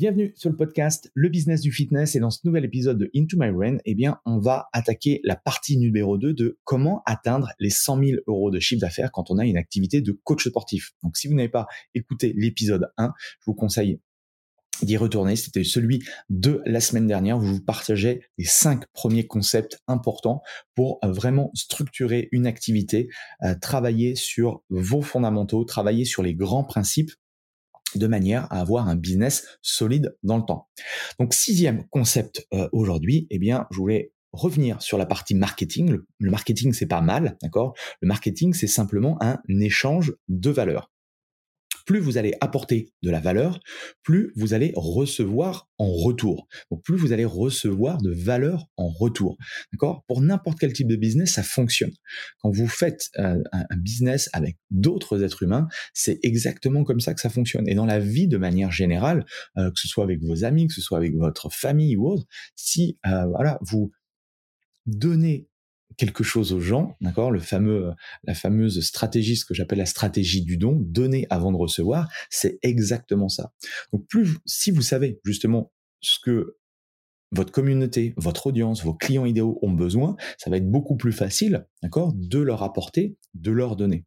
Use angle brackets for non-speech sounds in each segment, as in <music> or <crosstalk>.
Bienvenue sur le podcast Le Business du Fitness et dans ce nouvel épisode de Into My Brain, eh bien, on va attaquer la partie numéro 2 de comment atteindre les 100 000 euros de chiffre d'affaires quand on a une activité de coach sportif. Donc, si vous n'avez pas écouté l'épisode 1, je vous conseille d'y retourner. C'était celui de la semaine dernière où je vous partageais les cinq premiers concepts importants pour euh, vraiment structurer une activité, euh, travailler sur vos fondamentaux, travailler sur les grands principes de manière à avoir un business solide dans le temps. Donc sixième concept euh, aujourd'hui, eh bien, je voulais revenir sur la partie marketing. Le, marketing, c'est pas mal, d'accord? Le marketing, c'est simplement un échange de valeurs plus vous allez apporter de la valeur, plus vous allez recevoir en retour. Donc plus vous allez recevoir de valeur en retour. D'accord? Pour n'importe quel type de business, ça fonctionne. Quand vous faites euh, un, business avec d'autres êtres humains, c'est exactement comme ça que ça fonctionne. Et dans la vie de manière générale, euh, que ce soit avec vos amis, que ce soit avec votre famille ou autre, si euh, voilà, vous donnez quelque chose aux gens, d'accord Le fameux, la fameuse stratégie, ce que j'appelle la stratégie du don, donner avant de recevoir, c'est exactement ça. Donc plus, si vous savez justement ce que votre communauté, votre audience, vos clients idéaux ont besoin, ça va être beaucoup plus facile, d'accord, de leur apporter, de leur donner.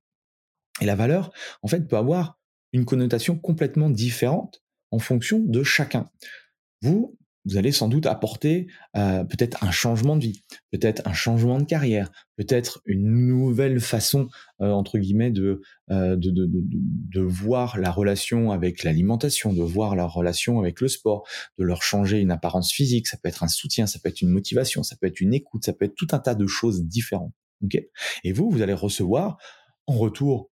Et la valeur, en fait, peut avoir une connotation complètement différente en fonction de chacun. Vous, vous allez sans doute apporter euh, peut-être un changement de vie, peut-être un changement de carrière, peut-être une nouvelle façon euh, entre guillemets de, euh, de, de, de, de, voir la relation avec l'alimentation, de voir la relation avec le sport, de leur changer une apparence physique. Ça peut être un soutien, ça peut être une motivation, ça peut être une écoute, ça peut être tout un tas de choses différentes. Ok? Et vous, vous allez recevoir en retour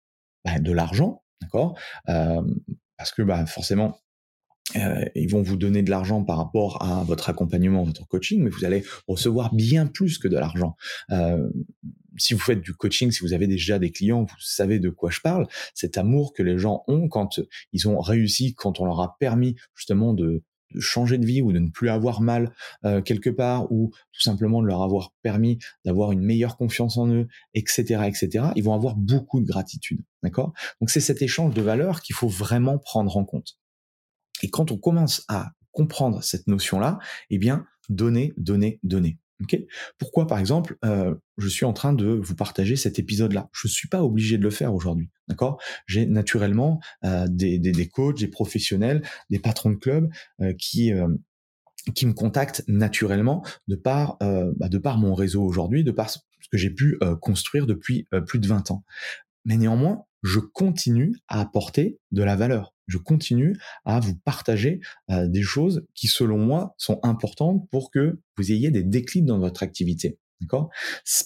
bah, de l'argent, d'accord? Parce que bah, forcément euh, ils vont vous donner de l'argent par rapport à votre accompagnement, votre coaching, mais vous allez recevoir bien plus que de l'argent. Euh, si vous faites du coaching, si vous avez déjà des clients, vous savez de quoi je parle. Cet amour que les gens ont quand ils ont réussi, quand on leur a permis justement de, changer de vie ou de ne plus avoir mal euh, quelque part ou tout simplement de leur avoir permis d'avoir une meilleure confiance en eux, etc., etc. Ils vont avoir beaucoup de gratitude, d'accord? Donc c'est cet échange de valeurs qu'il faut vraiment prendre en compte. Et quand on commence à comprendre cette notion-là, eh bien, donner, donner, donner. Okay Pourquoi, par exemple, euh, je suis en train de vous partager cet épisode-là? Je ne suis pas obligé de le faire aujourd'hui, d'accord? J'ai naturellement euh, des, des, des, coachs, des professionnels, des patrons de club euh, qui qui me contactent naturellement de par bah, de par mon réseau aujourd'hui, de par ce que j'ai pu construire depuis plus de 20 ans. Mais néanmoins, je continue à apporter de la valeur je continue à vous partager euh, des choses qui, selon moi, sont importantes pour que vous ayez des déclics dans votre activité. D'accord?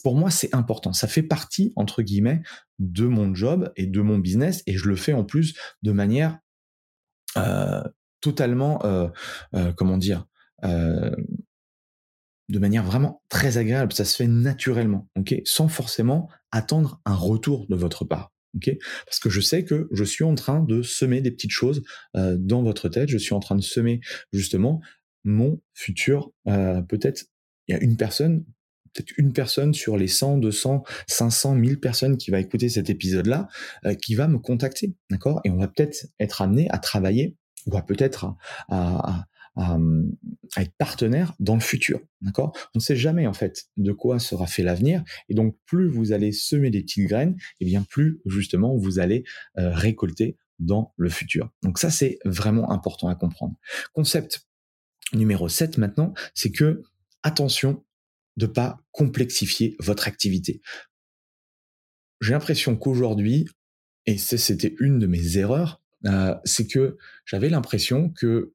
Pour moi, c'est important. Ça fait partie, entre guillemets, de mon job et de mon business, et je le fais en plus de manière euh, totalement, euh, euh comment dire, euh, de manière vraiment très agréable. Ça se fait naturellement, ok, sans forcément attendre un retour de votre part. Okay Parce que je sais que je suis en train de semer des petites choses euh, dans votre tête. Je suis en train de semer justement mon futur. Euh, peut-être il y a une personne, peut-être une personne sur les 100, 200, 500, 1000 personnes qui va écouter cet épisode-là, euh, qui va me contacter, d'accord? Et on va peut-être être amené à travailler ou à peut-être à, à, à, être partenaire dans le futur. D'accord? On ne sait jamais en fait de quoi sera fait l'avenir, et donc plus vous allez semer des petites graines, et eh bien plus justement vous allez euh, récolter dans le futur. Donc ça c'est vraiment important à comprendre. Concept numéro 7 maintenant, c'est que attention de pas complexifier votre activité. J'ai l'impression qu'aujourd'hui, et c'était une de mes erreurs, euh, c'est que j'avais l'impression que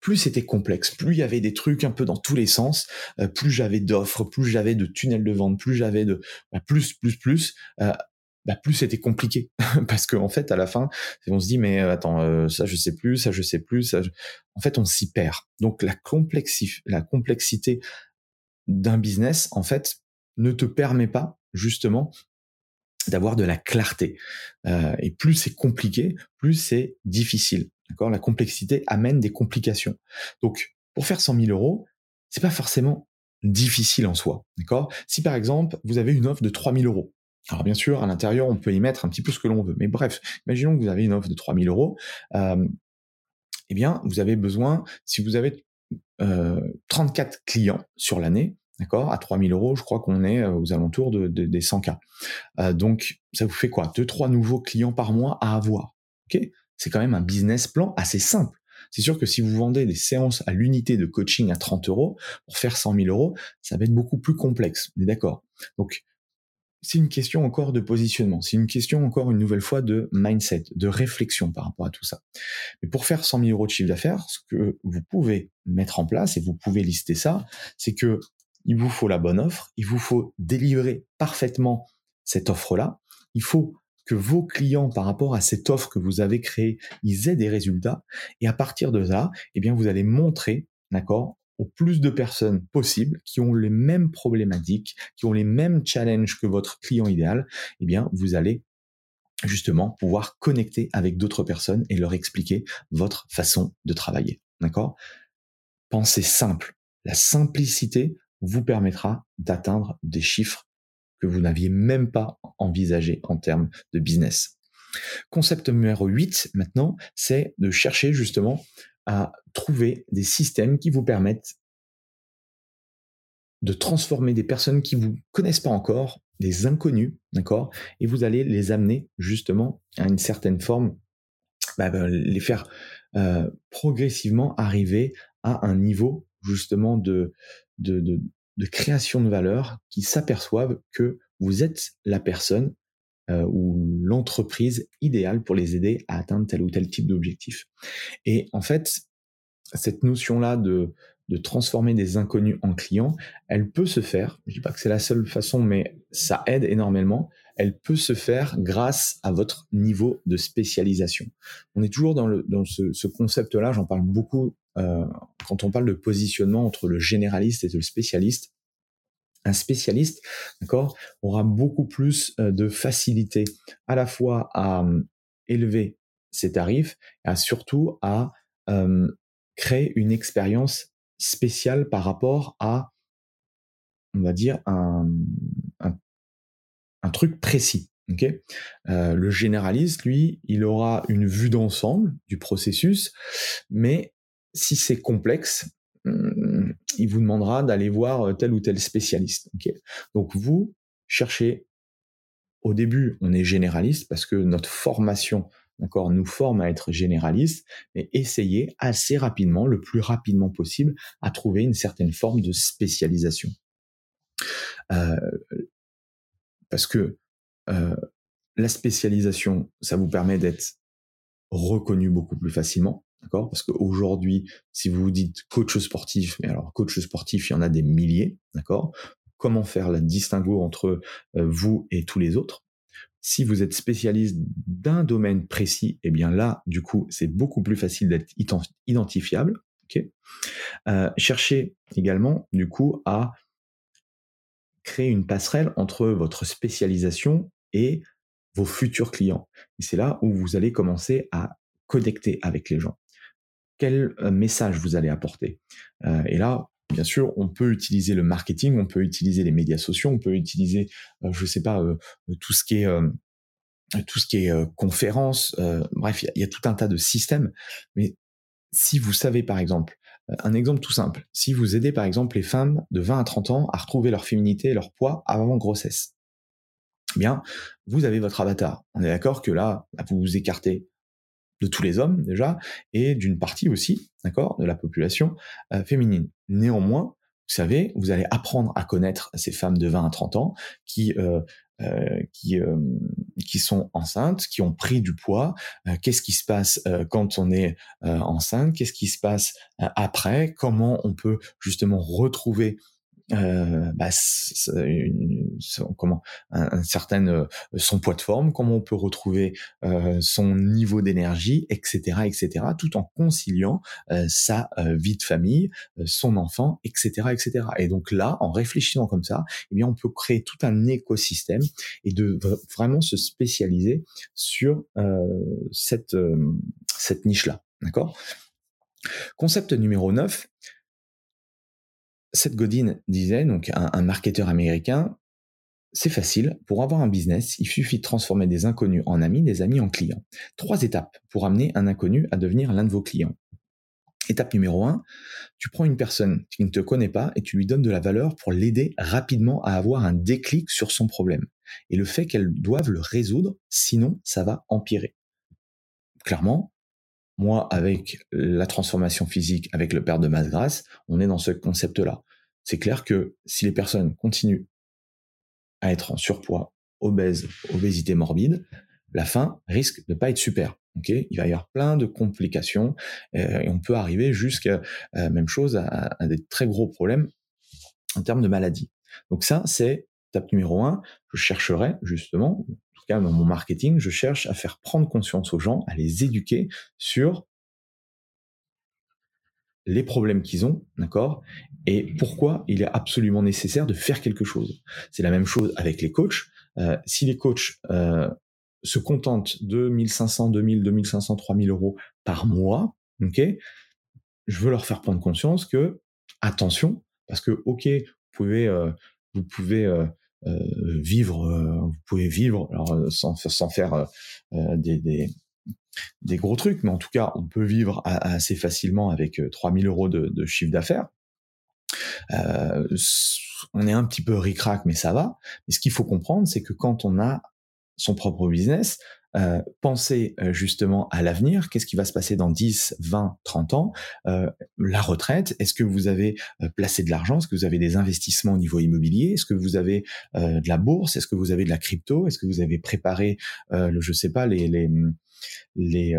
plus c'était complexe, plus il y avait des trucs un peu dans tous les sens, euh, plus j'avais d'offres, plus j'avais de tunnels de vente, plus j'avais de bah, plus plus plus, euh, bah, plus c'était compliqué <laughs> parce qu'en en fait à la fin on se dit mais attends ça je sais plus, ça je sais plus, ça en fait on s'y perd. Donc la la complexité d'un business en fait ne te permet pas justement d'avoir de la clarté. Euh, et plus c'est compliqué, plus c'est difficile. La complexité amène des complications. Donc, pour faire 100 000 euros, c'est pas forcément difficile en soi. D'accord? Si par exemple, vous avez une offre de 3 000 euros, alors bien sûr, à l'intérieur, on peut y mettre un petit peu ce que l'on veut. Mais bref, imaginons que vous avez une offre de 3 000 euros. Euh, eh bien, vous avez besoin, si vous avez euh, 34 clients sur l'année, D'accord? À 3000 euros, je crois qu'on est euh, aux alentours de, des 100 k. Euh, donc, ça vous fait quoi? Deux, trois nouveaux clients par mois à avoir. Ok? C'est quand même un business plan assez simple. C'est sûr que si vous vendez des séances à l'unité de coaching à 30 euros, pour faire 100 000 euros, ça va être beaucoup plus complexe. On est d'accord? Donc, c'est une question encore de positionnement. C'est une question encore une nouvelle fois de mindset, de réflexion par rapport à tout ça. Mais pour faire 100 000 euros de chiffre d'affaires, ce que vous pouvez mettre en place, et vous pouvez lister ça, c'est que il vous faut la bonne offre, il vous faut délivrer parfaitement cette offre-là, il faut que vos clients, par rapport à cette offre que vous avez créée, ils aient des résultats, et à partir de là, eh bien, vous allez montrer, d'accord, au plus de personnes possibles qui ont les mêmes problématiques, qui ont les mêmes challenges que votre client idéal, eh bien, vous allez justement pouvoir connecter avec d'autres personnes et leur expliquer votre façon de travailler. D'accord? Pensez simple. La simplicité vous permettra d'atteindre des chiffres que vous n'aviez même pas envisagés en termes de business. Concept numéro 8 maintenant, c'est de chercher justement à trouver des systèmes qui vous permettent de transformer des personnes qui vous connaissent pas encore, des inconnus, d'accord, et vous allez les amener justement à une certaine forme, bah, bah, les faire euh, progressivement arriver à un niveau justement de, de, de création de valeur qui s'aperçoivent que vous êtes la personne euh, ou l'entreprise idéale pour les aider à atteindre tel ou tel type d'objectif. Et en fait, cette notion-là de, de transformer des inconnus en clients, elle peut se faire, je dis pas que c'est la seule façon, mais ça aide énormément, elle peut se faire grâce à votre niveau de spécialisation. On est toujours dans, le, dans ce, ce concept-là, j'en parle beaucoup euh, quand on parle de positionnement entre le généraliste et le spécialiste. Un spécialiste, d'accord, aura beaucoup plus euh, de facilité à la fois à euh, élever ses tarifs et à surtout à créer une expérience spéciale par rapport à, on va dire, un, un truc précis. Okay euh, le généraliste, lui, il aura une vue d'ensemble du processus, mais si c'est complexe, hmm, il vous demandera d'aller voir tel ou tel spécialiste. Donc vous cherchez, au début, on est généraliste parce que notre formation, d'accord, nous forme à être généraliste, mais essayez assez rapidement, le plus rapidement possible, à trouver une certaine forme de spécialisation. Euh, parce que euh, la spécialisation, ça vous permet d'être reconnu beaucoup plus facilement, d'accord? Parce qu'aujourd'hui, si vous vous dites coach sportif, mais alors coach sportif, il y en a des milliers, d'accord? Comment faire la distinguo entre euh, vous et tous les autres? Si vous êtes spécialiste d'un domaine précis, eh bien là, du coup, c'est beaucoup plus facile d'être identifiable. ok? Euh, cherchez également, du coup, à créer une passerelle entre votre spécialisation et vos futurs clients. C'est là où vous allez commencer à connecter avec les gens. Quel euh, message vous allez apporter euh, Et là, bien sûr, on peut utiliser le marketing, on peut utiliser les médias sociaux, on peut utiliser, euh, je sais pas, tout ce qui est conférence. bref, il y, a tout un tas de systèmes. Mais si vous savez, par exemple, un exemple tout simple, si vous aidez par exemple les femmes de 20 à 30 ans à retrouver leur féminité et leur poids avant grossesse, eh bien, vous avez votre avatar. On est d'accord que là, vous vous écartez de tous les hommes déjà, et d'une partie aussi, d'accord, de la population euh, féminine. Néanmoins, vous savez, vous allez apprendre à connaître ces femmes de 20 à 30 ans qui euh, euh, qui qui sont enceintes, qui ont pris du poids. Qu'est-ce qui se passe quand on est enceinte? Qu'est-ce qui se passe après? Comment on peut justement retrouver euh, bah, une, comment euh, son poids de forme, comment on peut retrouver euh, son niveau d'énergie, etc., etc., tout en conciliant euh, sa vie de famille, son enfant, etc., etc. Et donc là, en réfléchissant comme ça, eh bien, on peut créer tout un écosystème et de vraiment se spécialiser sur cette cette niche là, d'accord? Concept numéro 9, Seth Godin disait, donc un, marketeur américain, c'est facile, pour avoir un business, il suffit de transformer des inconnus en amis, des amis en clients. Trois étapes pour amener un inconnu à devenir l'un de vos clients. Étape numéro un, tu prends une personne qui ne te connaît pas et tu lui donnes de la valeur pour l'aider rapidement à avoir un déclic sur son problème. Et le fait qu'elle doive le résoudre, sinon ça va empirer. Clairement, moi, avec la transformation physique, avec le père de masse grasse, on est dans ce concept-là. C'est clair que si les personnes continuent à être en surpoids, obèses, obésité morbide, la fin risque de pas être super. Ok, il va y avoir plein de complications euh, et on peut arriver jusqu'à euh, même chose à, des très gros problèmes en termes de maladie. Donc ça, c'est étape numéro un. Je chercherai justement dans mon marketing, je cherche à faire prendre conscience aux gens, à les éduquer sur les problèmes qu'ils ont, d'accord, et pourquoi il est absolument nécessaire de faire quelque chose? C'est la même chose avec les coachs. Euh, si les coachs euh, se contentent de 1500, 2000, 2500, 3000 euros par mois, ok, je veux leur faire prendre conscience que attention, parce que ok, vous pouvez, euh, vous pouvez vivre, euh, vous pouvez vivre alors euh, sans, sans faire des, des, des, gros trucs, mais en tout cas, on peut vivre assez facilement avec 3000 euros de, de chiffre d'affaires. Euh, on est un petit peu ric-rac, mais ça va. Mais ce qu'il faut comprendre, c'est que quand on a son propre business, euh, pensez euh, justement à l'avenir, qu'est-ce qui va se passer dans 10, 20, 30 ans, euh, la retraite, est-ce que vous avez placé de l'argent, est-ce que vous avez des investissements au niveau immobilier, est-ce que vous avez de la bourse, est-ce que vous avez de la crypto, est-ce que vous avez préparé, le, je sais pas, les, les, les,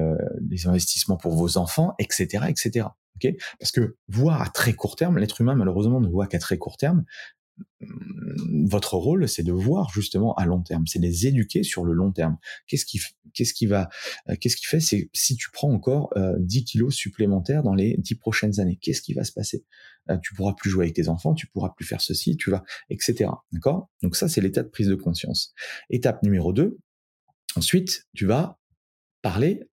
les investissements pour vos enfants, etc., etc. Okay Parce que voir à très court terme, l'être humain malheureusement ne voit qu'à très court terme, votre rôle, c'est de voir justement à long terme, c'est les éduquer sur le long terme. Qu'est-ce qui, qu'est-ce qui va, euh, qu'est-ce qui fait, c'est si tu prends encore 10 euh, kilos supplémentaires dans les 10 prochaines années, qu'est-ce qui va se passer? Euh, Tu pourras plus jouer avec tes enfants, tu pourras plus faire ceci, tu vas, etc. D'accord? Donc ça, c'est l'état de prise de conscience. Étape numéro 2. Ensuite, tu vas parler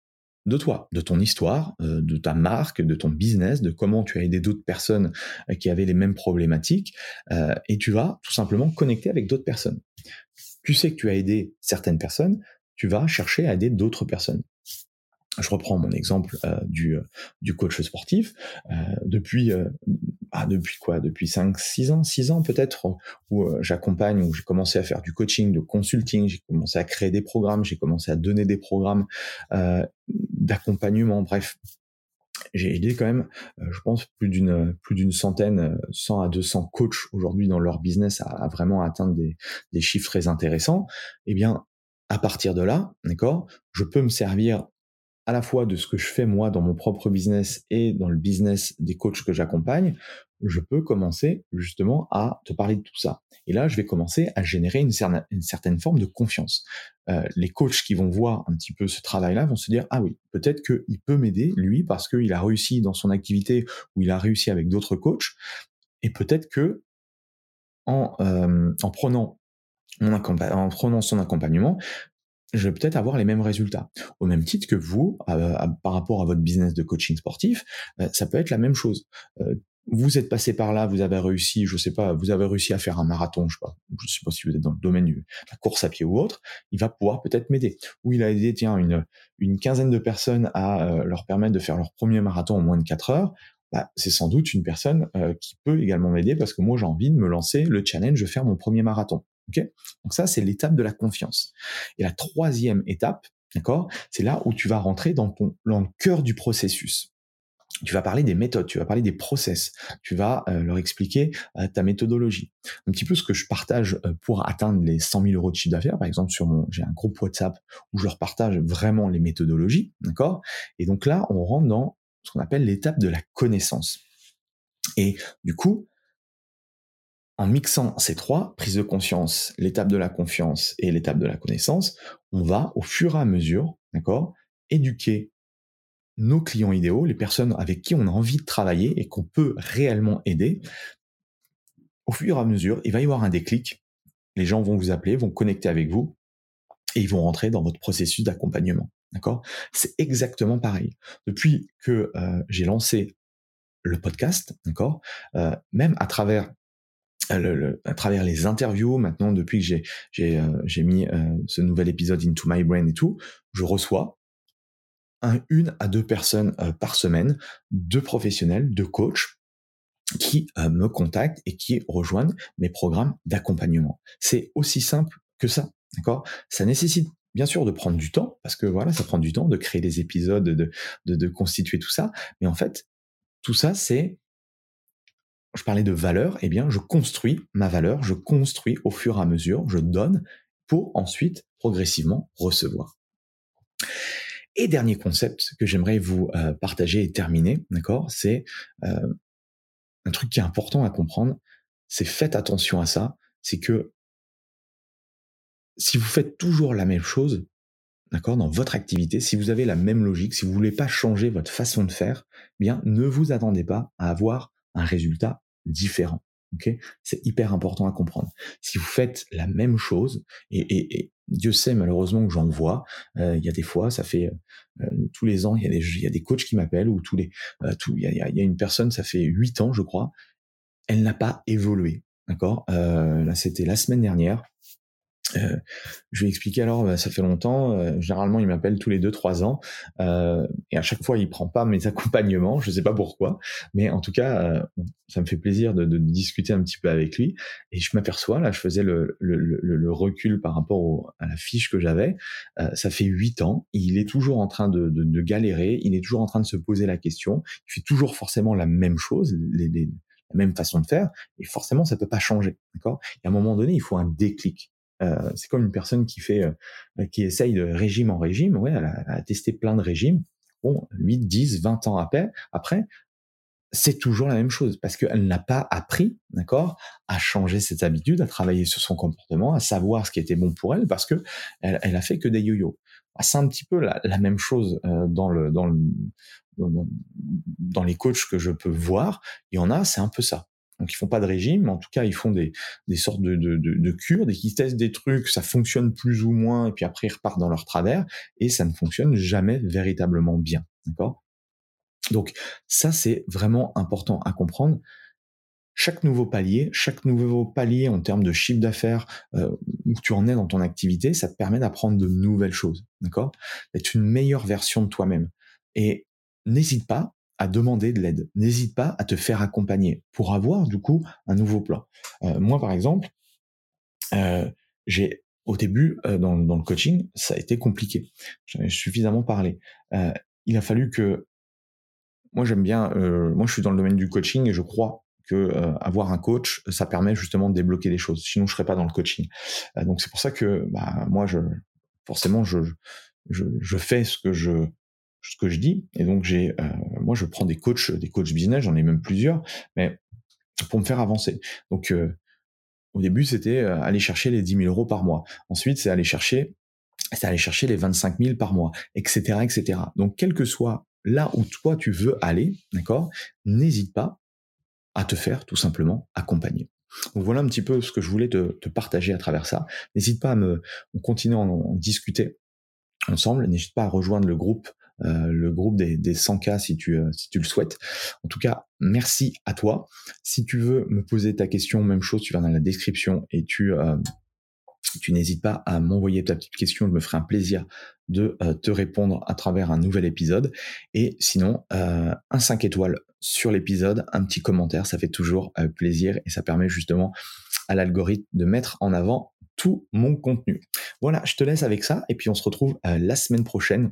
de toi, de ton histoire, euh, de ta marque, de ton business, de comment tu as aidé d'autres personnes euh, qui avaient les mêmes problématiques, euh, et tu vas tout simplement connecter avec d'autres personnes. Tu sais que tu as aidé certaines personnes, tu vas chercher à aider d'autres personnes je reprends mon exemple euh, du, euh, du coach sportif. Euh, depuis, ah, depuis quoi? Depuis 5, 6 ans, 6 ans peut-être, où j'accompagne, où j'ai commencé à faire du coaching, de consulting, j'ai commencé à créer des programmes, j'ai commencé à donner des programmes d'accompagnement, bref. J'ai aidé quand même, je pense, plus d'une plus d'une centaine, 100 à 200 coachs aujourd'hui dans leur business à, à vraiment atteindre des, des chiffres très intéressants. Eh bien, à partir de là, d'accord, je peux me servir à la fois de ce que je fais moi dans mon propre business et dans le business des coachs que j'accompagne, je peux commencer justement à te parler de tout ça. Et là, je vais commencer à générer une, certaine forme de confiance. Euh, les coachs qui vont voir un petit peu ce travail-là vont se dire ah oui, peut-être qu'il peut m'aider lui parce qu'il a réussi dans son activité ou il a réussi avec d'autres coachs. Et peut-être que en, euh, en prenant en prenant son accompagnement, je vais peut-être avoir les mêmes résultats. Au même titre que vous, par rapport à votre business de coaching sportif, euh, ça peut être la même chose. Euh, vous êtes passé par là, vous avez réussi, je sais pas, vous avez réussi à faire un marathon, je sais pas, je sais pas si vous êtes dans le domaine de la course à pied ou autre, il va pouvoir peut-être m'aider. Ou il a aidé, tiens, une, une quinzaine de personnes à euh, leur permettre de faire leur premier marathon en moins de 4 heures. Bah, c'est sans doute une personne qui peut également m'aider parce que moi j'ai envie de me lancer le challenge de faire mon premier marathon. Donc ça, c'est l'étape de la confiance. Et la troisième étape, d'accord, c'est là où tu vas rentrer dans ton dans le cœur du processus. tu vas parler des méthodes, tu vas parler des process, tu vas euh, leur expliquer euh, ta méthodologie. Un petit peu ce que je partage euh, pour atteindre les 100 000 euros de chiffre d'affaires. Par exemple, sur mon, j'ai un groupe WhatsApp où je leur partage vraiment les méthodologies, d'accord? Et donc là, on rentre dans ce qu'on appelle l'étape de la connaissance. Et du coup, en mixant ces trois, prise de conscience, l'étape de la confiance et l'étape de la connaissance, on va au fur et à mesure, d'accord, éduquer nos clients idéaux, les personnes avec qui on a envie de travailler et qu'on peut réellement aider, au fur et à mesure, il va y avoir un déclic. Les gens vont vous appeler, vont connecter avec vous et ils vont rentrer dans votre processus d'accompagnement. D'accord? C'est exactement pareil. Depuis que euh, j'ai lancé le podcast, d'accord, euh, même à travers euh, à travers les interviews, maintenant depuis que j'ai j'ai j'ai mis ce nouvel épisode Into My Brain et tout, je reçois une à deux personnes euh, par semaine, deux professionnels, deux coachs qui euh, me contactent et qui rejoignent mes programmes d'accompagnement. C'est aussi simple que ça, d'accord? Ça nécessite bien sûr de prendre du temps parce que voilà, ça prend du temps de créer des épisodes, de, de, de constituer tout ça, mais en fait, tout ça c'est je parlais de valeur, eh bien, je construis ma valeur, je construis au fur et à mesure, je donne pour ensuite progressivement recevoir. Et dernier concept que j'aimerais vous euh, partager et terminer, d'accord, c'est euh, un truc qui est important à comprendre, c'est faites attention à ça, c'est que si vous faites toujours la même chose, d'accord, dans votre activité, si vous avez la même logique, si vous voulez pas changer votre façon de faire, eh bien ne vous attendez pas à avoir un résultat différent. Ok, c'est hyper important à comprendre. Si vous faites la même chose et, et, et Dieu sait malheureusement que j'en vois. Euh, il y a des fois, ça fait euh, tous les ans, il y a des, il y a des coachs qui m'appellent ou tous les, euh, il y, y a une personne, ça fait huit ans, je crois, elle n'a pas évolué. D'accord? là, c'était la semaine dernière. Euh, je vais expliquer alors, bah, ça fait longtemps, euh, généralement il m'appelle tous les deux trois ans, euh, et à chaque fois il prend pas mes <laughs> accompagnements, je sais pas pourquoi, mais en tout cas ça me fait plaisir de, de, discuter un petit peu avec lui, et je m'aperçois, là je faisais le, le, le, recul par rapport à la fiche que j'avais, ça fait huit ans, il est toujours en train de, de, galérer, il est toujours en train de se poser la question, il fait toujours forcément la même chose, les, les, la même façon de faire, et forcément ça peut pas changer, d'accord? Et à un moment donné il faut un déclic, euh, c'est comme une personne qui fait, euh, qui essaye de régime en régime. Ouais, elle a, testé plein de régimes. Bon, 8, 10, 20 ans après, après, c'est toujours la même chose parce qu'elle n'a pas appris, d'accord, à changer ses habitudes, à travailler sur son comportement, à savoir ce qui était bon pour elle parce que elle, a fait que des yo-yo. Ah, c'est un petit peu la, même chose euh, dans, dans les coachs que je peux voir. Il y en a, c'est un peu ça. Donc ils font pas de régime, mais en tout cas ils font des, des sortes de, de, de, de cures, dès qu'ils testent des trucs, ça fonctionne plus ou moins, et puis après ils repartent dans leur travers, et ça ne fonctionne jamais véritablement bien. D'accord? Donc ça c'est vraiment important à comprendre. Chaque nouveau palier, chaque nouveau palier en termes de chiffre d'affaires euh, où tu en es dans ton activité, ça te permet d'apprendre de nouvelles choses, d'accord? D'être une meilleure version de toi-même. Et n'hésite pas à demander de l'aide. N'hésite pas à te faire accompagner pour avoir du coup un nouveau plan. Euh, moi, par exemple, euh, j'ai au début euh, dans, dans, le coaching, ça a été compliqué. J'en ai suffisamment parlé. Il a fallu que moi j'aime bien. Moi, je suis dans le domaine du coaching et je crois que avoir un coach, ça permet justement de débloquer des choses. Sinon, je serais pas dans le coaching. donc c'est pour ça que bah, moi, je forcément, je, je, je fais ce que je ce que je dis. Et donc j'ai, euh, moi je prends des coachs, des coachs business, j'en ai même plusieurs, mais pour me faire avancer. Donc euh, au début c'était euh, aller chercher les 10 000 euros par mois. Ensuite c'est aller chercher, c'est aller chercher les 25 000 par mois, etc., etc. Donc quel que soit là où toi tu veux aller, d'accord, n'hésite pas à te faire tout simplement accompagner. Donc voilà un petit peu ce que je voulais te, te partager à travers ça. N'hésite pas à me, on continue à en discuter ensemble. N'hésite pas à rejoindre le groupe euh, le groupe des, des 100K si tu, euh, si tu le souhaites. En tout cas, merci à toi. Si tu veux me poser ta question, même chose, tu vas dans la description et tu, euh, tu n'hésites pas à m'envoyer ta petite question. Je me ferai un plaisir de te répondre à travers un nouvel épisode. Et sinon, un 5 étoiles sur l'épisode, un petit commentaire, ça fait toujours plaisir et ça permet justement à l'algorithme de mettre en avant tout mon contenu. Voilà, je te laisse avec ça et puis on se retrouve la semaine prochaine